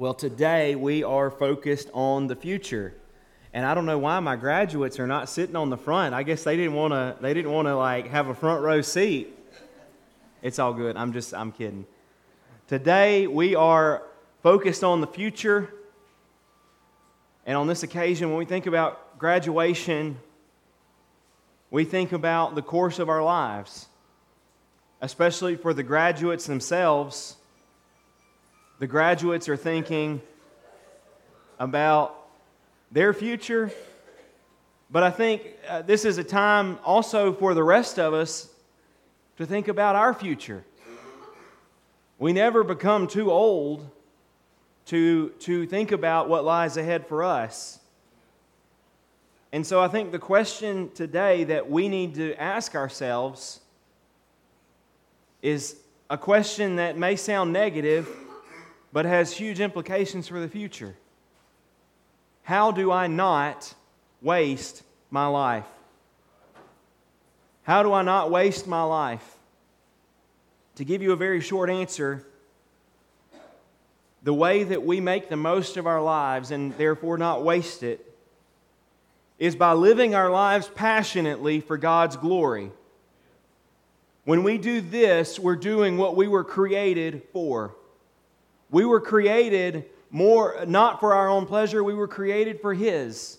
Well, today we are focused on the future. And I don't know why my graduates are not sitting on the front. I guess they didn't want to they didn't want to like have a front row seat. It's all good. I'm just I'm kidding. Today we are focused on the future. And on this occasion when we think about graduation, we think about the course of our lives, especially for the graduates themselves the graduates are thinking about their future. But I think uh, this is a time also for the rest of us to think about our future. We never become too old to, to think about what lies ahead for us. And so I think the question today that we need to ask ourselves is a question that may sound negative but has huge implications for the future. How do I not waste my life? How do I not waste my life? To give you a very short answer, the way that we make the most of our lives and therefore not waste it is by living our lives passionately for God's glory. When we do this, we're doing what we were created for. We were created more not for our own pleasure, we were created for His.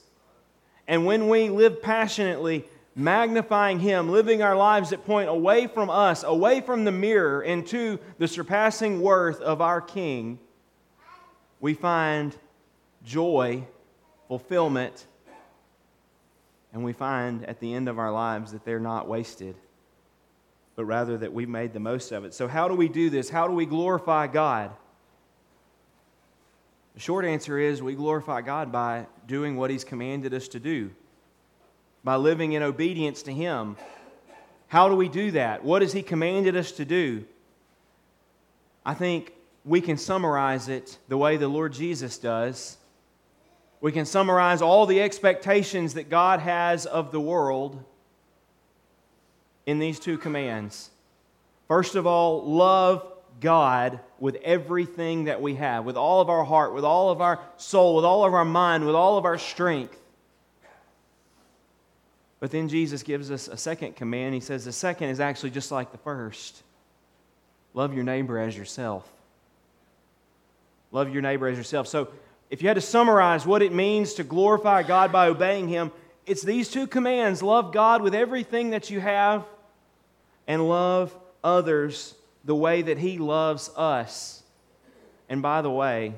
And when we live passionately, magnifying Him, living our lives that point away from us, away from the mirror, into the surpassing worth of our King, we find joy, fulfillment, and we find at the end of our lives that they're not wasted, but rather that we've made the most of it. So, how do we do this? How do we glorify God? The short answer is we glorify God by doing what He's commanded us to do, by living in obedience to Him. How do we do that? What has He commanded us to do? I think we can summarize it the way the Lord Jesus does. We can summarize all the expectations that God has of the world in these two commands. First of all, love God with everything that we have, with all of our heart, with all of our soul, with all of our mind, with all of our strength. But then Jesus gives us a second command. He says the second is actually just like the first love your neighbor as yourself. Love your neighbor as yourself. So, if you had to summarize what it means to glorify God by obeying Him, it's these two commands love God with everything that you have, and love others the way that He loves us. And by the way,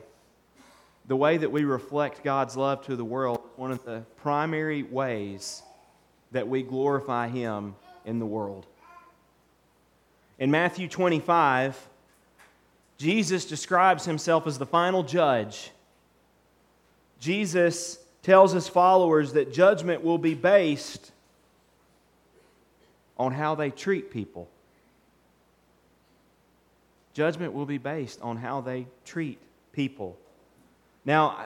the way that we reflect God's love to the world is one of the primary ways that we glorify Him in the world. In Matthew 25, Jesus describes himself as the final judge. Jesus tells his followers that judgment will be based on how they treat people. Judgment will be based on how they treat people. Now,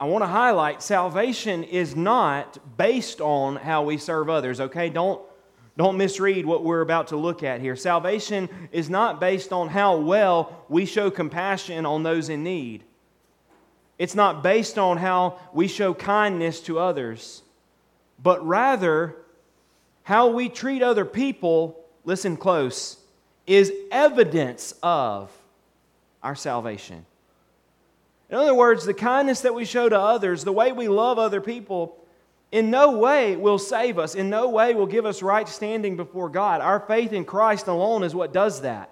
I want to highlight salvation is not based on how we serve others, okay? Don't, don't misread what we're about to look at here. Salvation is not based on how well we show compassion on those in need. It's not based on how we show kindness to others, but rather how we treat other people, listen close, is evidence of our salvation. In other words, the kindness that we show to others, the way we love other people, in no way will save us, in no way will give us right standing before God. Our faith in Christ alone is what does that.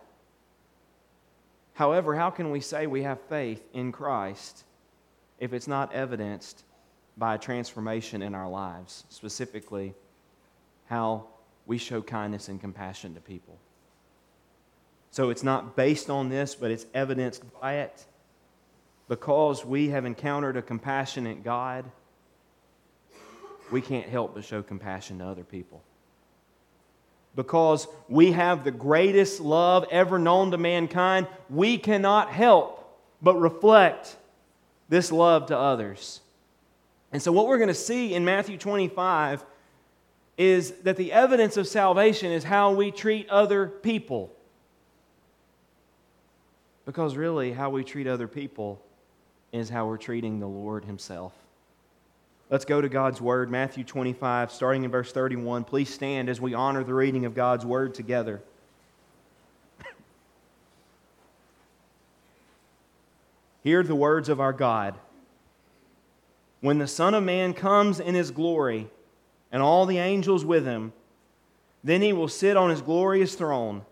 However, how can we say we have faith in Christ if it's not evidenced by a transformation in our lives, specifically how we show kindness and compassion to people? So it's not based on this, but it's evidenced by it. Because we have encountered a compassionate God, we can't help but show compassion to other people. Because we have the greatest love ever known to mankind, we cannot help but reflect this love to others. And so, what we're going to see in Matthew 25 is that the evidence of salvation is how we treat other people. Because really, how we treat other people is how we're treating the Lord Himself. Let's go to God's Word, Matthew 25, starting in verse 31. Please stand as we honor the reading of God's Word together. Hear the words of our God. When the Son of Man comes in His glory, and all the angels with Him, then He will sit on His glorious throne.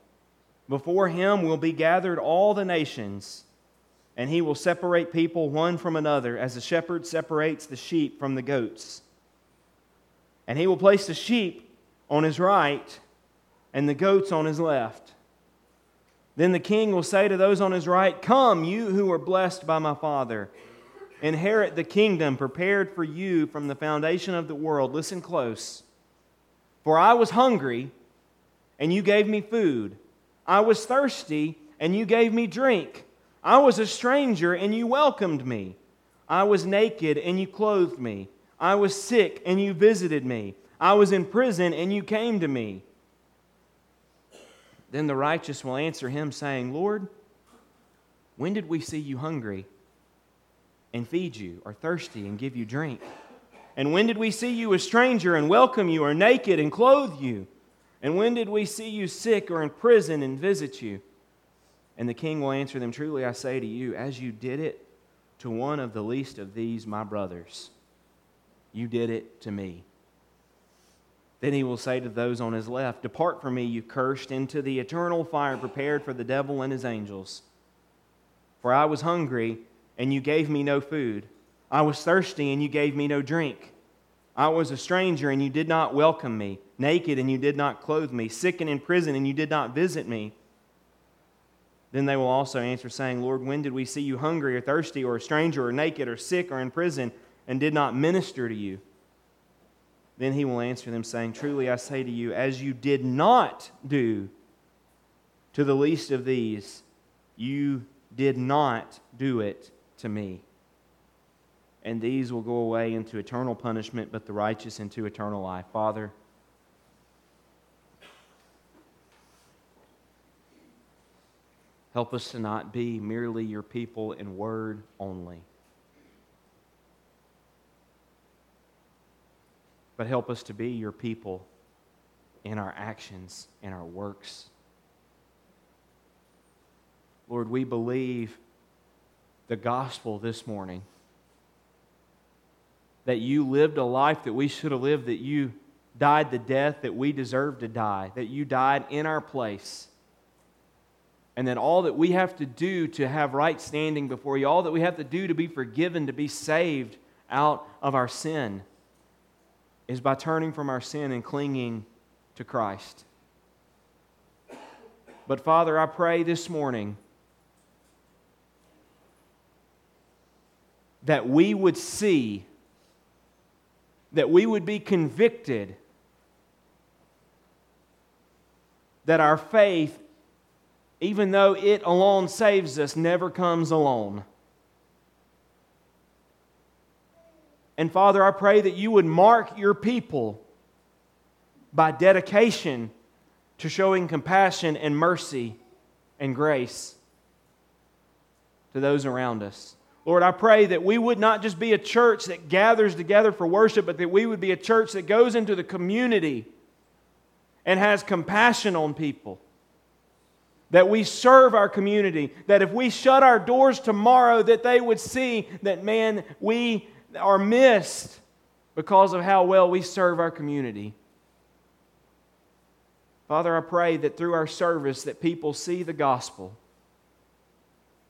Before Him will be gathered all the nations and he will separate people one from another as the shepherd separates the sheep from the goats. And he will place the sheep on his right and the goats on his left. Then the king will say to those on his right, Come, you who are blessed by my Father, inherit the kingdom prepared for you from the foundation of the world. Listen close. For I was hungry, and you gave me food. I was thirsty, and you gave me drink. I was a stranger and you welcomed me. I was naked and you clothed me. I was sick and you visited me. I was in prison and you came to me. Then the righteous will answer him, saying, Lord, when did we see you hungry and feed you, or thirsty and give you drink? And when did we see you a stranger and welcome you, or naked and clothe you? And when did we see you sick or in prison and visit you? And the king will answer them Truly I say to you, as you did it to one of the least of these, my brothers, you did it to me. Then he will say to those on his left, Depart from me, you cursed, into the eternal fire prepared for the devil and his angels. For I was hungry, and you gave me no food. I was thirsty, and you gave me no drink. I was a stranger, and you did not welcome me, naked, and you did not clothe me, sick and in prison, and you did not visit me. Then they will also answer, saying, Lord, when did we see you hungry or thirsty or a stranger or naked or sick or in prison and did not minister to you? Then he will answer them, saying, Truly I say to you, as you did not do to the least of these, you did not do it to me. And these will go away into eternal punishment, but the righteous into eternal life. Father, Help us to not be merely your people in word only. But help us to be your people in our actions in our works. Lord, we believe the gospel this morning that you lived a life that we should have lived, that you died the death that we deserve to die, that you died in our place and that all that we have to do to have right standing before you, all that we have to do to be forgiven, to be saved out of our sin, is by turning from our sin and clinging to Christ. But Father, I pray this morning that we would see, that we would be convicted that our faith even though it alone saves us, never comes alone. And Father, I pray that you would mark your people by dedication to showing compassion and mercy and grace to those around us. Lord, I pray that we would not just be a church that gathers together for worship, but that we would be a church that goes into the community and has compassion on people that we serve our community, that if we shut our doors tomorrow, that they would see that, man, we are missed because of how well we serve our community. Father, I pray that through our service that people see the gospel,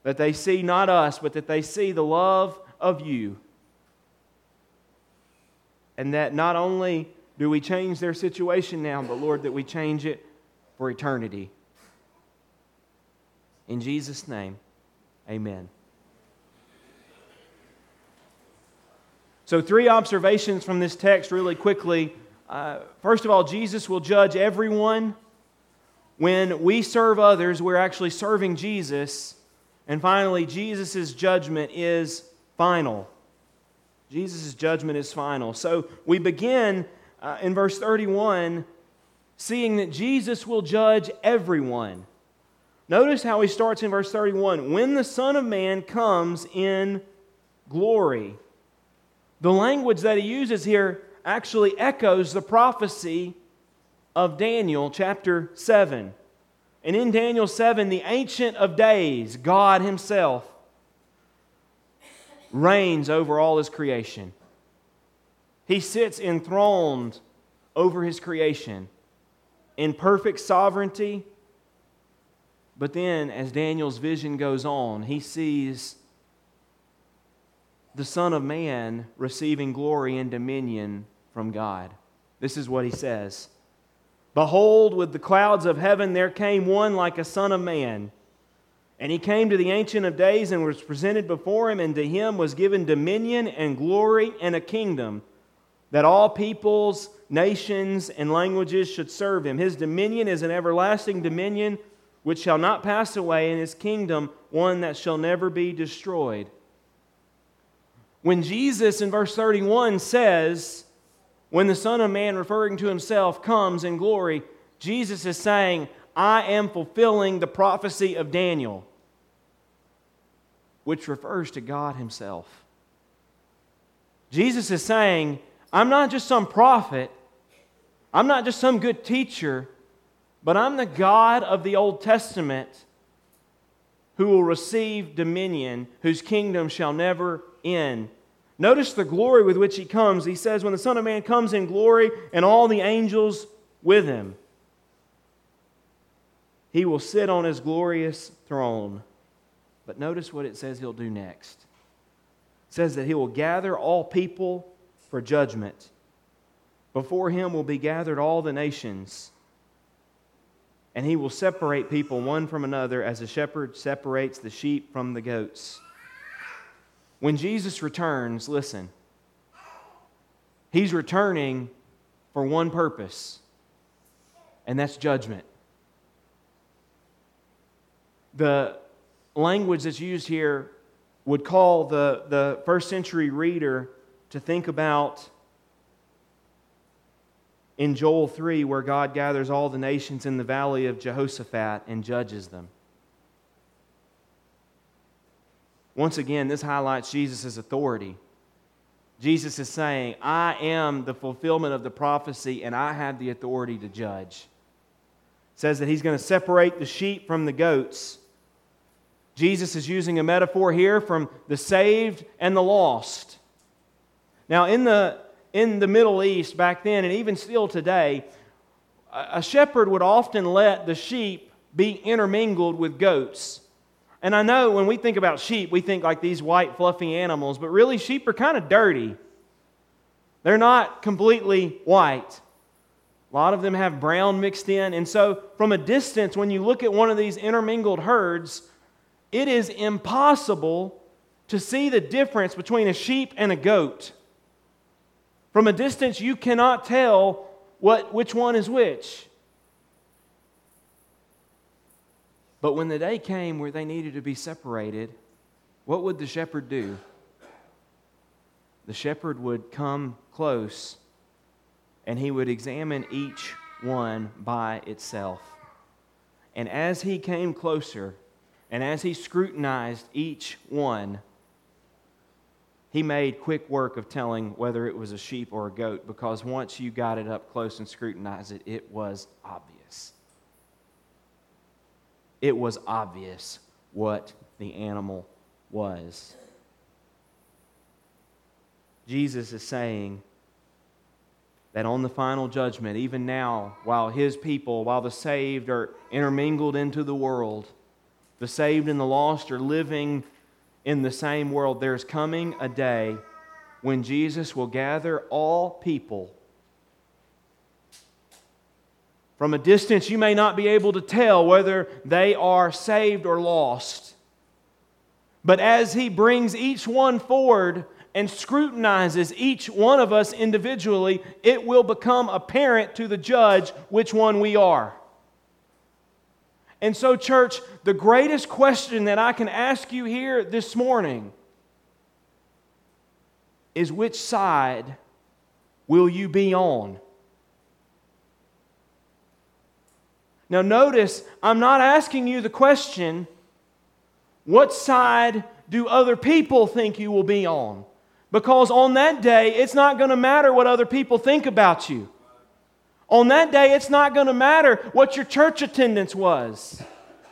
that they see not us, but that they see the love of you. And that not only do we change their situation now, but Lord, that we change it for eternity. In Jesus' name, amen. So, three observations from this text really quickly. Uh, first of all, Jesus will judge everyone. When we serve others, we're actually serving Jesus. And finally, Jesus' judgment is final. Jesus' judgment is final. So we begin uh, in verse 31 seeing that Jesus will judge everyone. Notice how he starts in verse 31 when the Son of Man comes in glory. The language that he uses here actually echoes the prophecy of Daniel chapter 7. And in Daniel 7, the Ancient of Days, God Himself, reigns over all His creation. He sits enthroned over His creation in perfect sovereignty. But then, as Daniel's vision goes on, he sees the Son of Man receiving glory and dominion from God. This is what he says Behold, with the clouds of heaven there came one like a Son of Man. And he came to the Ancient of Days and was presented before him, and to him was given dominion and glory and a kingdom that all peoples, nations, and languages should serve him. His dominion is an everlasting dominion which shall not pass away, and his kingdom one that shall never be destroyed. When Jesus in verse 31 says, When the Son of Man, referring to himself, comes in glory, Jesus is saying, I am fulfilling the prophecy of Daniel, which refers to God Himself. Jesus is saying, I'm not just some prophet, I'm not just some good teacher, but I'm the God of the Old Testament who will receive dominion, whose kingdom shall never end. Notice the glory with which he comes. He says, When the Son of Man comes in glory and all the angels with him, he will sit on his glorious throne. But notice what it says he'll do next. It says that he will gather all people for judgment. Before him will be gathered all the nations and he will separate people one from another as a shepherd separates the sheep from the goats. When Jesus returns, listen, he's returning for one purpose, and that's judgment. The language that's used here would call the, the first century reader to think about in Joel 3, where God gathers all the nations in the valley of Jehoshaphat and judges them. Once again, this highlights Jesus' authority. Jesus is saying, I am the fulfillment of the prophecy, and I have the authority to judge. Says that he's going to separate the sheep from the goats. Jesus is using a metaphor here from the saved and the lost. Now, in the in the Middle East back then, and even still today, a shepherd would often let the sheep be intermingled with goats. And I know when we think about sheep, we think like these white, fluffy animals, but really, sheep are kind of dirty. They're not completely white. A lot of them have brown mixed in. And so, from a distance, when you look at one of these intermingled herds, it is impossible to see the difference between a sheep and a goat. From a distance, you cannot tell what, which one is which. But when the day came where they needed to be separated, what would the shepherd do? The shepherd would come close and he would examine each one by itself. And as he came closer and as he scrutinized each one, he made quick work of telling whether it was a sheep or a goat because once you got it up close and scrutinized it, it was obvious. It was obvious what the animal was. Jesus is saying that on the final judgment, even now, while his people, while the saved are intermingled into the world, the saved and the lost are living in the same world, there's coming a day when Jesus will gather all people. From a distance, you may not be able to tell whether they are saved or lost. But as he brings each one forward and scrutinizes each one of us individually, it will become apparent to the judge which one we are. And so, church, the greatest question that I can ask you here this morning is which side will you be on? Now, notice, I'm not asking you the question, what side do other people think you will be on? Because on that day, it's not going to matter what other people think about you. On that day, it's not going to matter what your church attendance was.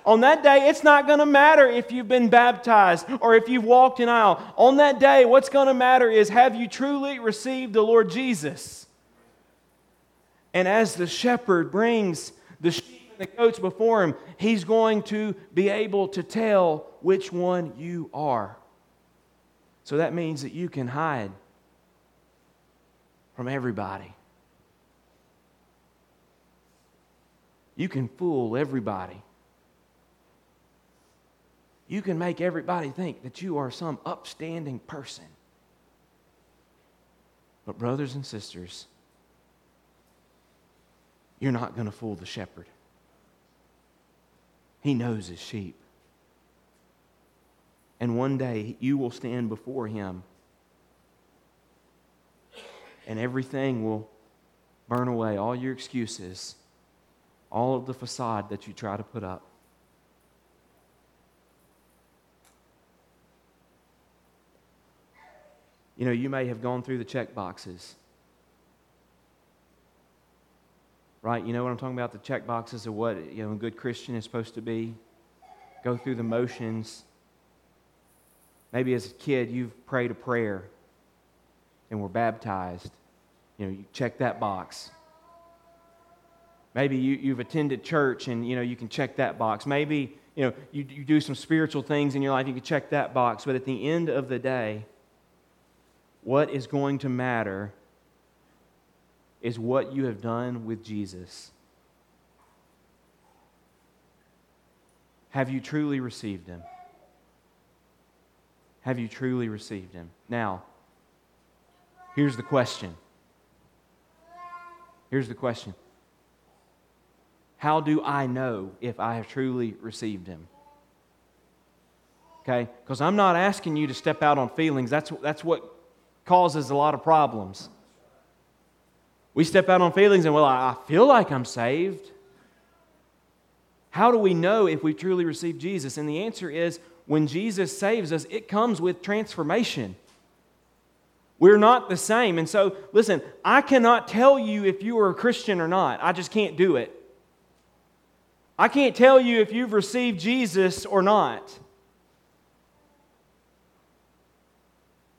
On that day, it's not going to matter if you've been baptized or if you've walked an aisle. On that day, what's going to matter is have you truly received the Lord Jesus? And as the shepherd brings the sheep and the goats before him, he's going to be able to tell which one you are. So that means that you can hide from everybody. You can fool everybody. You can make everybody think that you are some upstanding person. But, brothers and sisters, you're not going to fool the shepherd. He knows his sheep. And one day you will stand before him, and everything will burn away all your excuses, all of the facade that you try to put up. You know, you may have gone through the check boxes. Right? You know what I'm talking about? The check boxes of what you know, a good Christian is supposed to be. Go through the motions. Maybe as a kid, you've prayed a prayer and were baptized. You know, you check that box. Maybe you, you've attended church and, you know, you can check that box. Maybe, you know, you, you do some spiritual things in your life, you can check that box. But at the end of the day, what is going to matter is what you have done with Jesus. Have you truly received him? Have you truly received him? Now, here's the question. Here's the question How do I know if I have truly received him? Okay? Because I'm not asking you to step out on feelings. That's, that's what causes a lot of problems. We step out on feelings and, well, I feel like I'm saved. How do we know if we truly received Jesus? And the answer is when Jesus saves us, it comes with transformation. We're not the same. And so, listen, I cannot tell you if you are a Christian or not. I just can't do it. I can't tell you if you've received Jesus or not.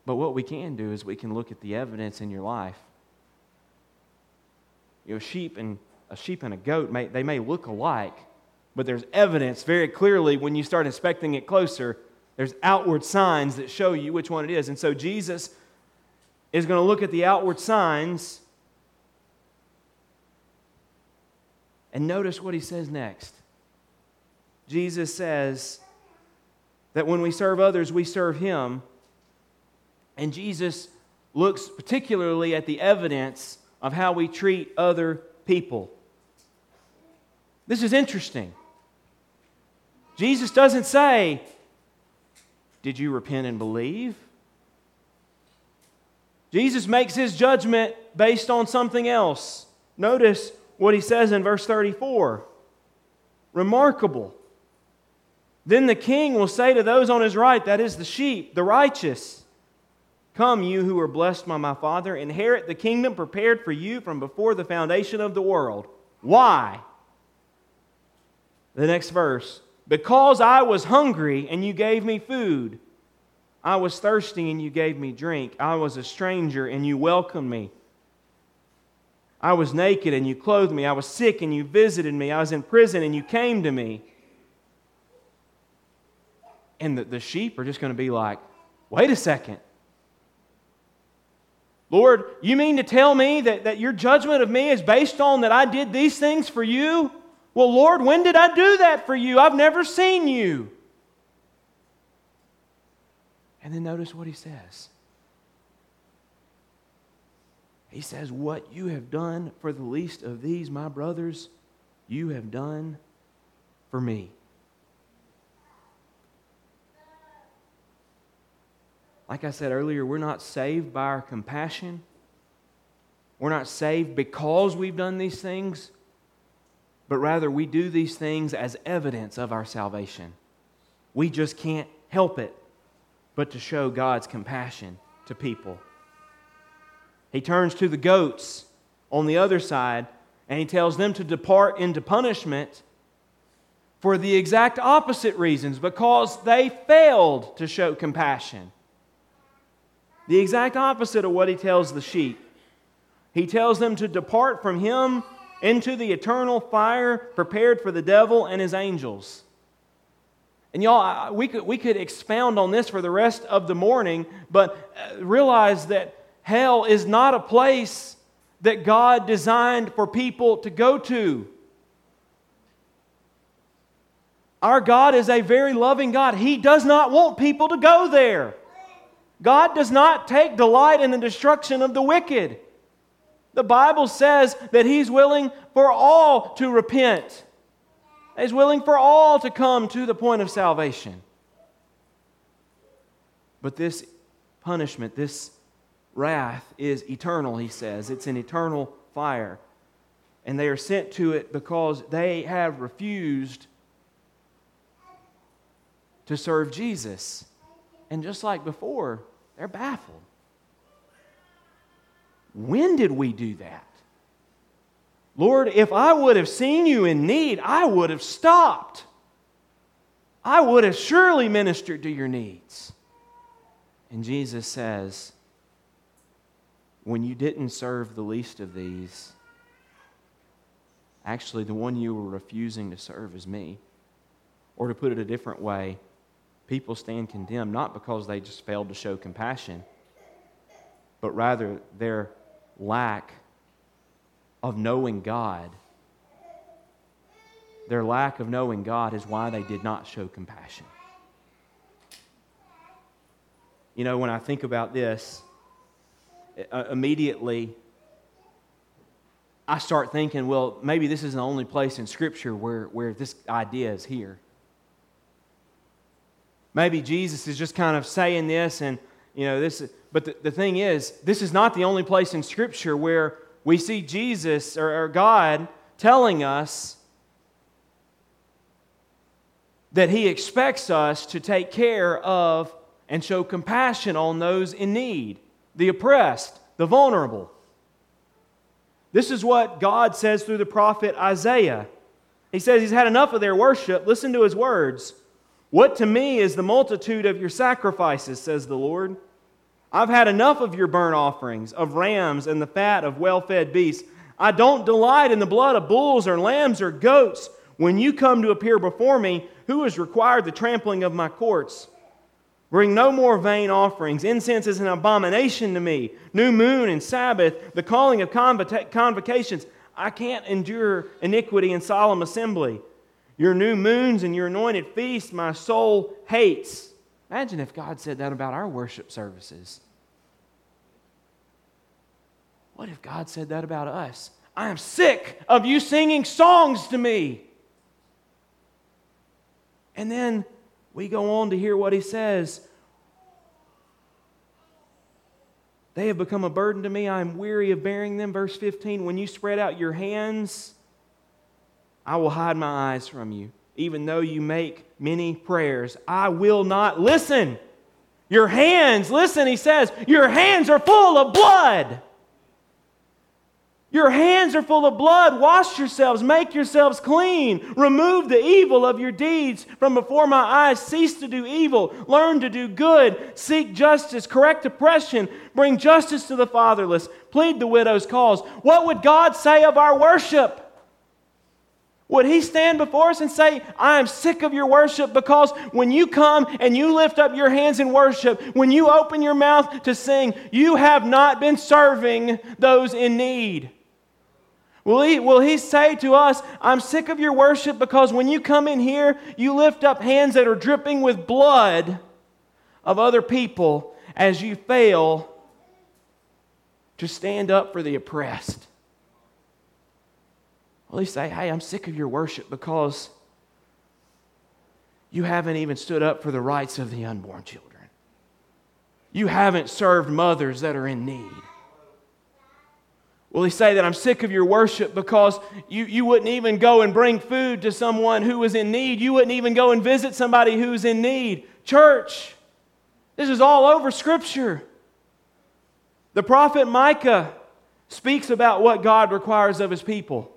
But what we can do is we can look at the evidence in your life. You know, sheep and a sheep and a goat may they may look alike, but there's evidence very clearly when you start inspecting it closer. There's outward signs that show you which one it is. And so Jesus is going to look at the outward signs and notice what he says next. Jesus says that when we serve others, we serve him and Jesus looks particularly at the evidence of how we treat other people. This is interesting. Jesus doesn't say, Did you repent and believe? Jesus makes his judgment based on something else. Notice what he says in verse 34. Remarkable. Then the king will say to those on his right, that is the sheep, the righteous, Come, you who are blessed by my Father, inherit the kingdom prepared for you from before the foundation of the world. Why? The next verse. Because I was hungry and you gave me food. I was thirsty and you gave me drink. I was a stranger and you welcomed me. I was naked and you clothed me. I was sick and you visited me. I was in prison and you came to me. And the, the sheep are just going to be like, wait a second. Lord, you mean to tell me that, that your judgment of me is based on that I did these things for you? Well, Lord, when did I do that for you? I've never seen you. And then notice what he says. He says, What you have done for the least of these, my brothers, you have done for me. Like I said earlier, we're not saved by our compassion. We're not saved because we've done these things, but rather we do these things as evidence of our salvation. We just can't help it. but to show God's compassion to people. He turns to the goats on the other side and he tells them to depart into punishment for the exact opposite reasons because they failed to show compassion. The exact opposite of what he tells the sheep. He tells them to depart from him into the eternal fire prepared for the devil and his angels. And y'all, we could, we could expound on this for the rest of the morning, but uh, realize that hell is not a place that God designed for people to go to. Our God is a very loving God. He does not want people to go there. God does not take delight in the destruction of the wicked. The Bible says that He's willing for all to repent, He's willing for all to come to the point of salvation. But this punishment, this wrath, is eternal, He says. It's an eternal fire. And they are sent to it because they have refused to serve Jesus. And just like before, they're baffled. When did we do that? Lord, if I would have seen you in need, I would have stopped. I would have surely ministered to your needs. And Jesus says, when you didn't serve the least of these, actually, the one you were refusing to serve is me. Or to put it a different way, people stand condemned not because they just failed to show compassion, but rather their lack of knowing God. Their lack of knowing God is why they did not show compassion. You know, when I think about this, uh, immediately I start thinking, well, maybe this is the only place in Scripture where, where this idea is here. Maybe Jesus is just kind of saying this, and, you know, this, but the, the thing is, this is not the only place in Scripture where we see Jesus or, or God telling us that He expects us to take care of and show compassion on those in need, the oppressed, the vulnerable. This is what God says through the prophet Isaiah. He says he's had enough of their worship. Listen to his words. What to me is the multitude of your sacrifices, says the Lord. I've had enough of your burnt offerings, of rams and the fat of well fed beasts. I don't delight in the blood of bulls or lambs or goats. When you come to appear before me, who has required the trampling of my courts? Bring no more vain offerings. Incense is an abomination to me. New moon and Sabbath, the calling of convocations. I can't endure iniquity and solemn assembly. Your new moons and your anointed feasts, my soul hates. Imagine if God said that about our worship services. What if God said that about us? I am sick of you singing songs to me. And then we go on to hear what he says. They have become a burden to me. I am weary of bearing them. Verse 15 When you spread out your hands, I will hide my eyes from you. Even though you make many prayers, I will not listen. Your hands, listen, he says, your hands are full of blood. Your hands are full of blood. Wash yourselves, make yourselves clean. Remove the evil of your deeds from before my eyes. Cease to do evil. Learn to do good. Seek justice. Correct oppression. Bring justice to the fatherless. Plead the widow's cause. What would God say of our worship? Would he stand before us and say, I am sick of your worship because when you come and you lift up your hands in worship, when you open your mouth to sing, you have not been serving those in need? Will he, will he say to us, I'm sick of your worship because when you come in here, you lift up hands that are dripping with blood of other people as you fail to stand up for the oppressed? Will he say, Hey, I'm sick of your worship because you haven't even stood up for the rights of the unborn children. You haven't served mothers that are in need. Will he say that I'm sick of your worship because you, you wouldn't even go and bring food to someone who was in need? You wouldn't even go and visit somebody who's in need? Church, This is all over Scripture. The prophet Micah speaks about what God requires of his people.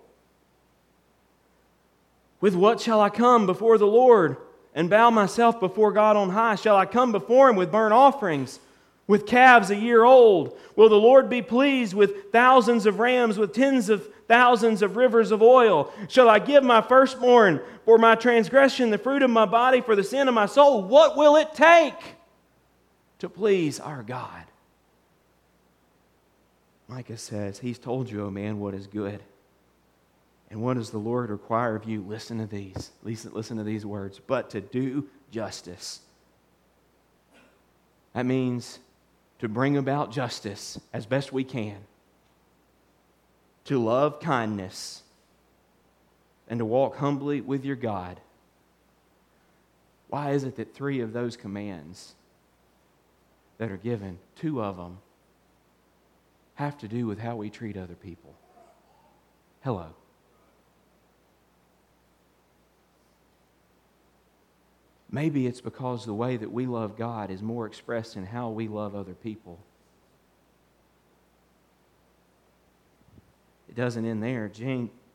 With what shall I come before the Lord and bow myself before God on high? Shall I come before him with burnt offerings, with calves a year old? Will the Lord be pleased with thousands of rams, with tens of thousands of rivers of oil? Shall I give my firstborn for my transgression, the fruit of my body for the sin of my soul? What will it take to please our God? Micah says, He's told you, O man, what is good. And what does the Lord require of you? Listen to these. Listen, listen to these words. But to do justice. That means to bring about justice as best we can, to love kindness, and to walk humbly with your God. Why is it that three of those commands that are given, two of them, have to do with how we treat other people? Hello. Maybe it's because the way that we love God is more expressed in how we love other people. It doesn't end there.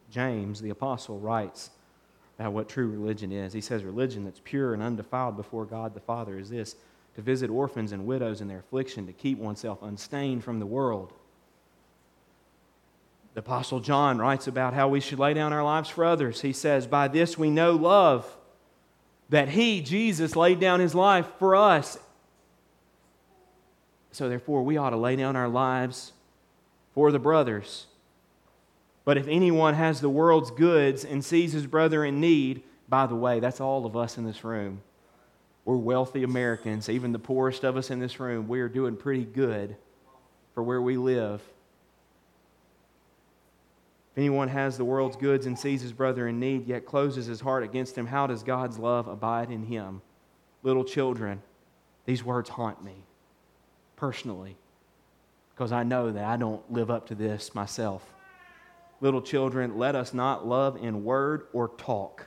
James, the apostle, writes about what true religion is. He says, Religion that's pure and undefiled before God the Father is this to visit orphans and widows in their affliction, to keep oneself unstained from the world. The Apostle John writes about how we should lay down our lives for others. He says, By this we know love that He, Jesus, laid down His life for us. So, therefore, we ought to lay down our lives for the brothers. But if anyone has the world's goods and sees his brother in need, by the way, that's all of us in this room. We're wealthy Americans, even the poorest of us in this room. We are doing pretty good for where we live. If anyone has the world's goods and sees his brother in need, yet closes his heart against him, how does God's love abide in him? Little children, these words haunt me personally because I know that I don't live up to this myself. Little children, let us not love in word or talk,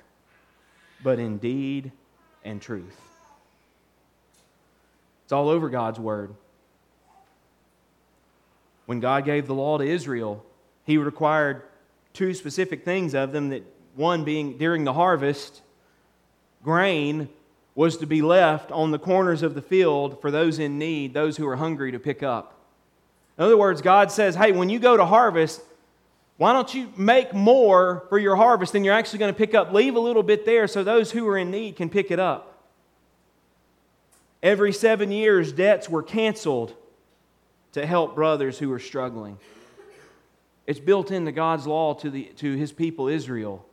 but in deed and truth. It's all over God's word. When God gave the law to Israel, he required two specific things of them that one being during the harvest, grain was to be left on the corners of the field for those in need, those who are hungry to pick up. In other words, God says, hey, when you go to harvest, why don't you make more for your harvest than you're actually going to pick up? Leave a little bit there so those who are in need can pick it up. Every seven years, debts were canceled to help brothers who were struggling. It's built into God's law to, the, to his people Israel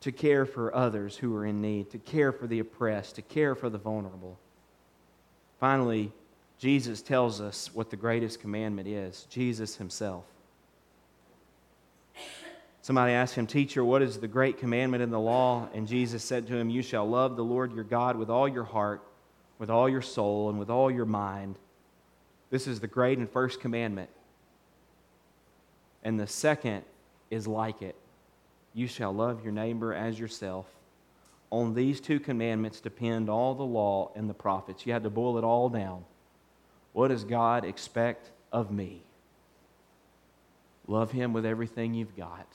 to care for others who are in need, to care for the oppressed, to care for the vulnerable. Finally, Jesus tells us what the greatest commandment is Jesus himself. Somebody asked him, Teacher, what is the great commandment in the law? And Jesus said to him, You shall love the Lord your God with all your heart, with all your soul, and with all your mind. This is the great and first commandment and the second is like it you shall love your neighbor as yourself. On these two commandments depend all the law and the prophets. You had to boil it all down. What does God expect of me? Love Him with everything you've got.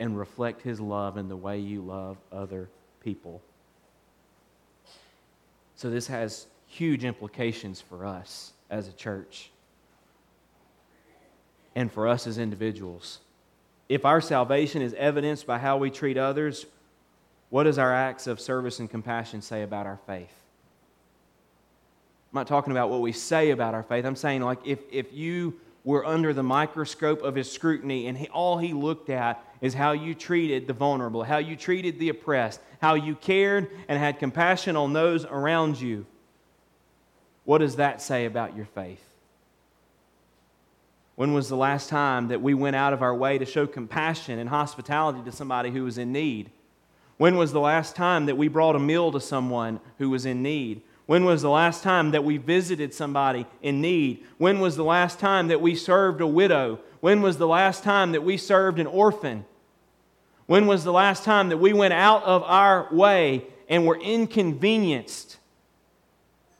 And reflect His love in the way you love other people. So, this has huge implications for us as a church and for us as individuals. If our salvation is evidenced by how we treat others, what does our acts of service and compassion say about our faith? I'm not talking about what we say about our faith. I'm saying, like, if, if you were under the microscope of his scrutiny and he, all he looked at is how you treated the vulnerable, how you treated the oppressed, how you cared and had compassion on those around you, what does that say about your faith? When was the last time that we went out of our way to show compassion and hospitality to somebody who was in need? When was the last time that we brought a meal to someone who was in need? When was the last time that we visited somebody in need? When was the last time that we served a widow? When was the last time that we served an orphan? When was the last time that we went out of our way and were inconvenienced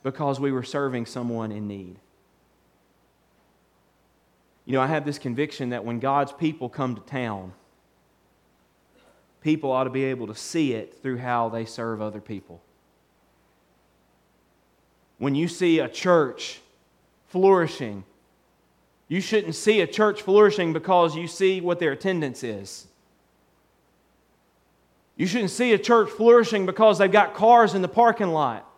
because we were serving someone in need. You know, I have this conviction that when God's people come to town, people ought to be able to see it through how they serve other people. When you see a church flourishing, you shouldn't see a church flourishing because you see what their attendance is. You shouldn't see a church flourishing because they've got cars in the parking lot,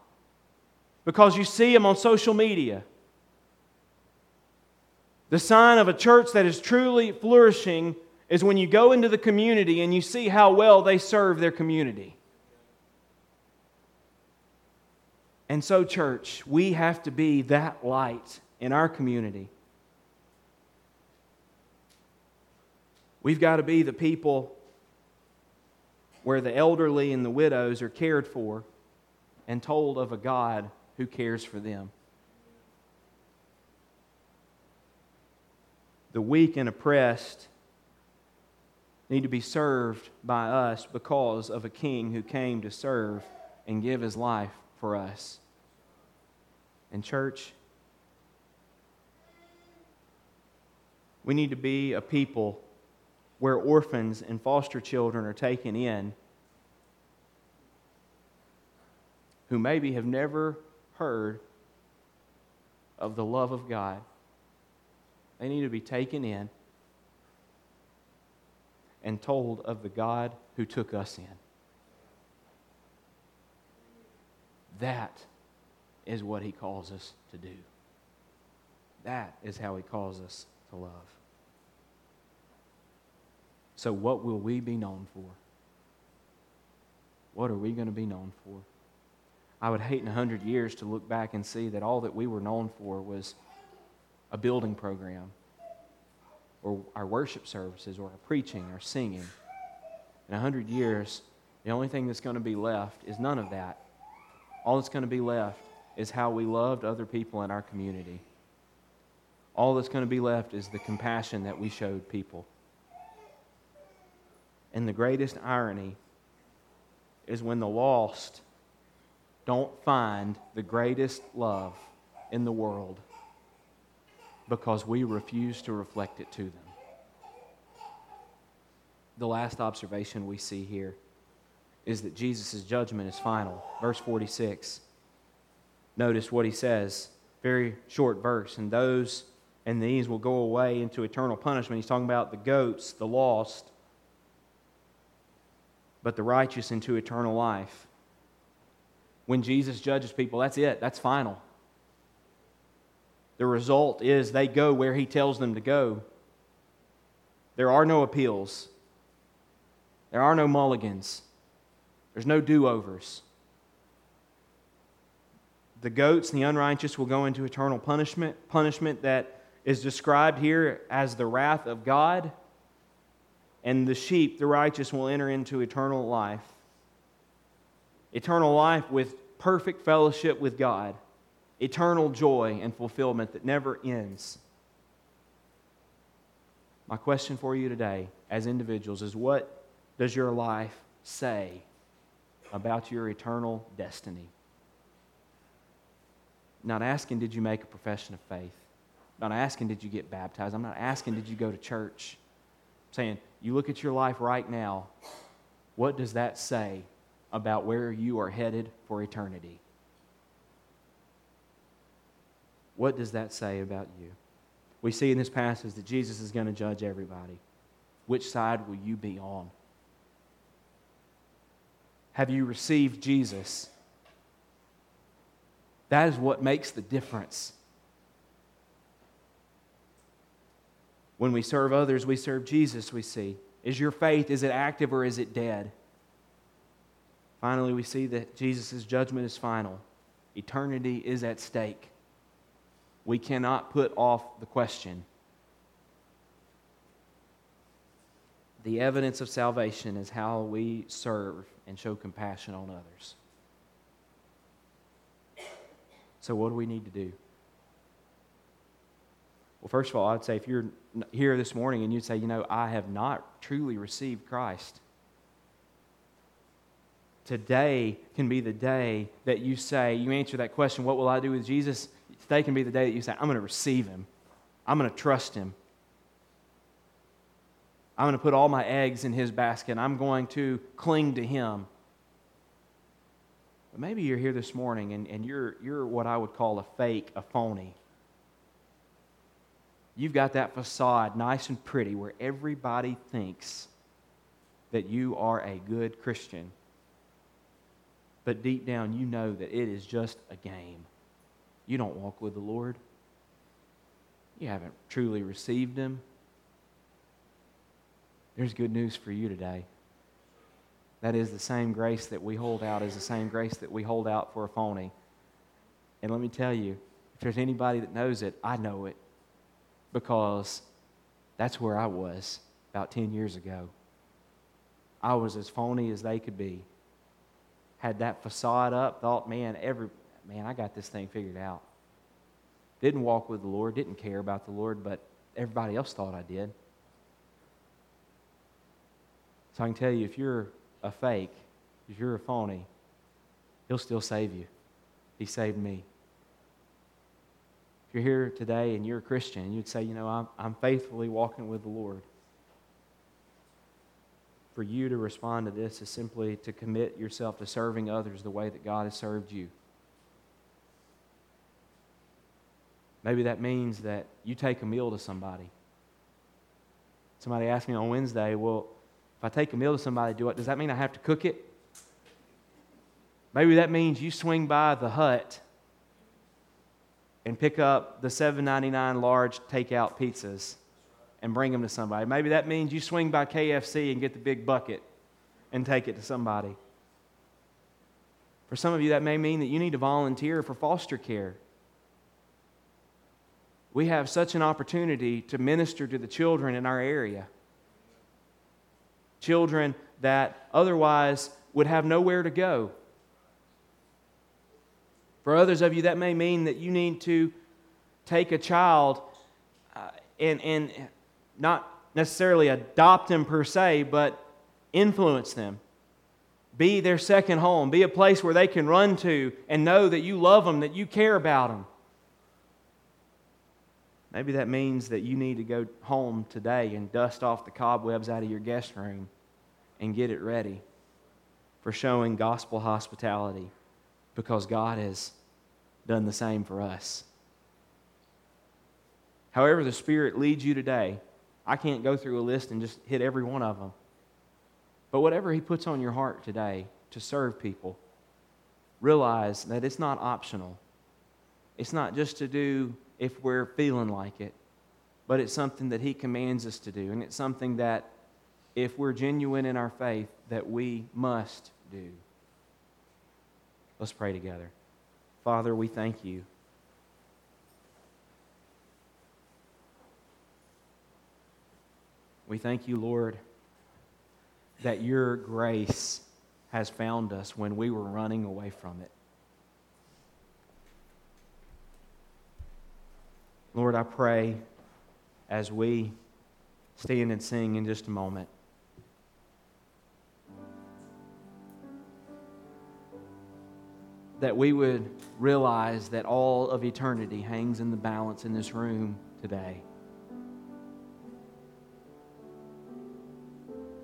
because you see them on social media. The sign of a church that is truly flourishing is when you go into the community and you see how well they serve their community. And so, church, we have to be that light in our community. We've got to be the people where the elderly and the widows are cared for and told of a God who cares for them. The weak and oppressed need to be served by us because of a king who came to serve and give his life for us. And, church, we need to be a people where orphans and foster children are taken in who maybe have never heard of the love of God. They need to be taken in and told of the God who took us in. That is what he calls us to do. That is how he calls us to love. So, what will we be known for? What are we going to be known for? I would hate in a hundred years to look back and see that all that we were known for was a building program or our worship services or our preaching or singing. In a hundred years, the only thing that's going to be left is none of that. All that's going to be left is how we loved other people in our community. All that's going to be left is the compassion that we showed people. And the greatest irony is when the lost don't find the greatest love in the world because we refuse to reflect it to them. The last observation we see here is that Jesus' judgment is final. Verse 46. Notice what he says. Very short verse. And those and these will go away into eternal punishment. He's talking about the goats, the lost, but the righteous into eternal life. When Jesus judges people, that's it, that's final. The result is they go where he tells them to go. There are no appeals, there are no mulligans, there's no do overs. The goats and the unrighteous will go into eternal punishment, punishment that is described here as the wrath of God and the sheep, the righteous, will enter into eternal life. Eternal life with perfect fellowship with God, eternal joy and fulfillment that never ends. My question for you today, as individuals, is what does your life say about your eternal destiny? not asking, did you make a profession of faith? not asking, did you get baptized? I'm not asking, did you go to church? I'm saying, you look at your life right now, what does that say about where you are headed for eternity? What does that say about you? We see in this passage that Jesus is going to judge everybody. Which side will you be on? Have you received Jesus? That is what makes the difference When we serve others, we serve Jesus, we see. Is your faith, is it active or is it dead? Finally, we see that Jesus' judgment is final. Eternity is at stake. We cannot put off the question. The evidence of salvation is how we serve and show compassion on others. So, what do we need to do? Well, first of all, I'd say if you're here this morning and you'd say, you know, I have not truly received Christ, today can be the day that you say, you answer that question, what will I do with Jesus? Today can be the day that you say, I'm going to receive him. I'm going to trust him. I'm going to put all my eggs in his basket. I'm going to cling to him. But maybe you're here this morning and, and you're, you're what I would call a fake, a phony. You've got that facade nice and pretty where everybody thinks that you are a good Christian. But deep down, you know that it is just a game. You don't walk with the Lord, you haven't truly received Him. There's good news for you today. That is the same grace that we hold out is the same grace that we hold out for a phony. And let me tell you, if there's anybody that knows it, I know it because that's where I was about 10 years ago. I was as phony as they could be. Had that facade up, thought, man, every man, I got this thing figured out. Didn't walk with the Lord, didn't care about the Lord, but everybody else thought I did. So I can tell you, if you're a fake, if you're a phony, He'll still save you. He saved me. If you're here today and you're a Christian, you'd say, you know, I'm, I'm faithfully walking with the Lord. For you to respond to this is simply to commit yourself to serving others the way that God has served you. Maybe that means that you take a meal to somebody. Somebody asked me on Wednesday, well, if I take a meal to somebody, do it, does that mean I have to cook it? Maybe that means you swing by the hut and pick up the $7.99 large takeout pizzas and bring them to somebody. Maybe that means you swing by KFC and get the big bucket and take it to somebody. For some of you, that may mean that you need to volunteer for foster care. We have such an opportunity to minister to the children in our area. Children that otherwise would have nowhere to go. For others of you, that may mean that you need to take a child uh, and, and not necessarily adopt them per se, but influence them. Be their second home. Be a place where they can run to and know that you love them, that you care about them. Maybe that means that you need to go home today and dust off the cobwebs out of your guest room and get it ready for showing gospel hospitality because God has done the same for us. However, the Spirit leads you today, I can't go through a list and just hit every one of them. But whatever He puts on your heart today to serve people, realize that it's not optional. It's not just to do if we're feeling like it, but it's something that He commands us to do. And it's something that, if we're genuine in our faith, that we must do. Let's pray together. Father, we thank you. We thank you, Lord, that your grace has found us when we were running away from it. Lord, I pray as we stand and sing in just a moment. That we would realize that all of eternity hangs in the balance in this room today.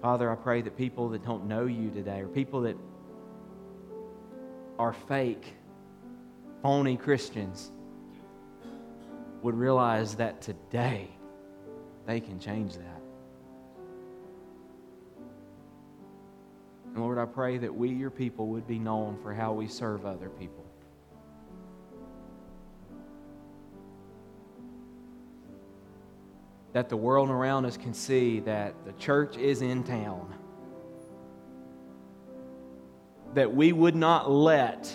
Father, I pray that people that don't know you today, or people that are fake, phony Christians, would realize that today they can change that. And Lord, I pray that we, your people, would be known for how we serve other people. that the world around us can see that the church is in town. That we would not let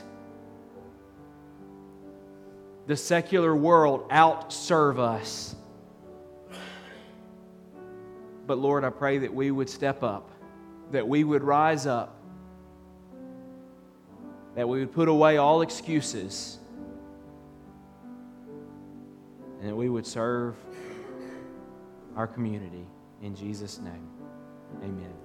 the secular world outserve us. But Lord, I pray that we would step up, that we would rise up, that we would put away all excuses, and that we would serve our community. In Jesus' name, amen.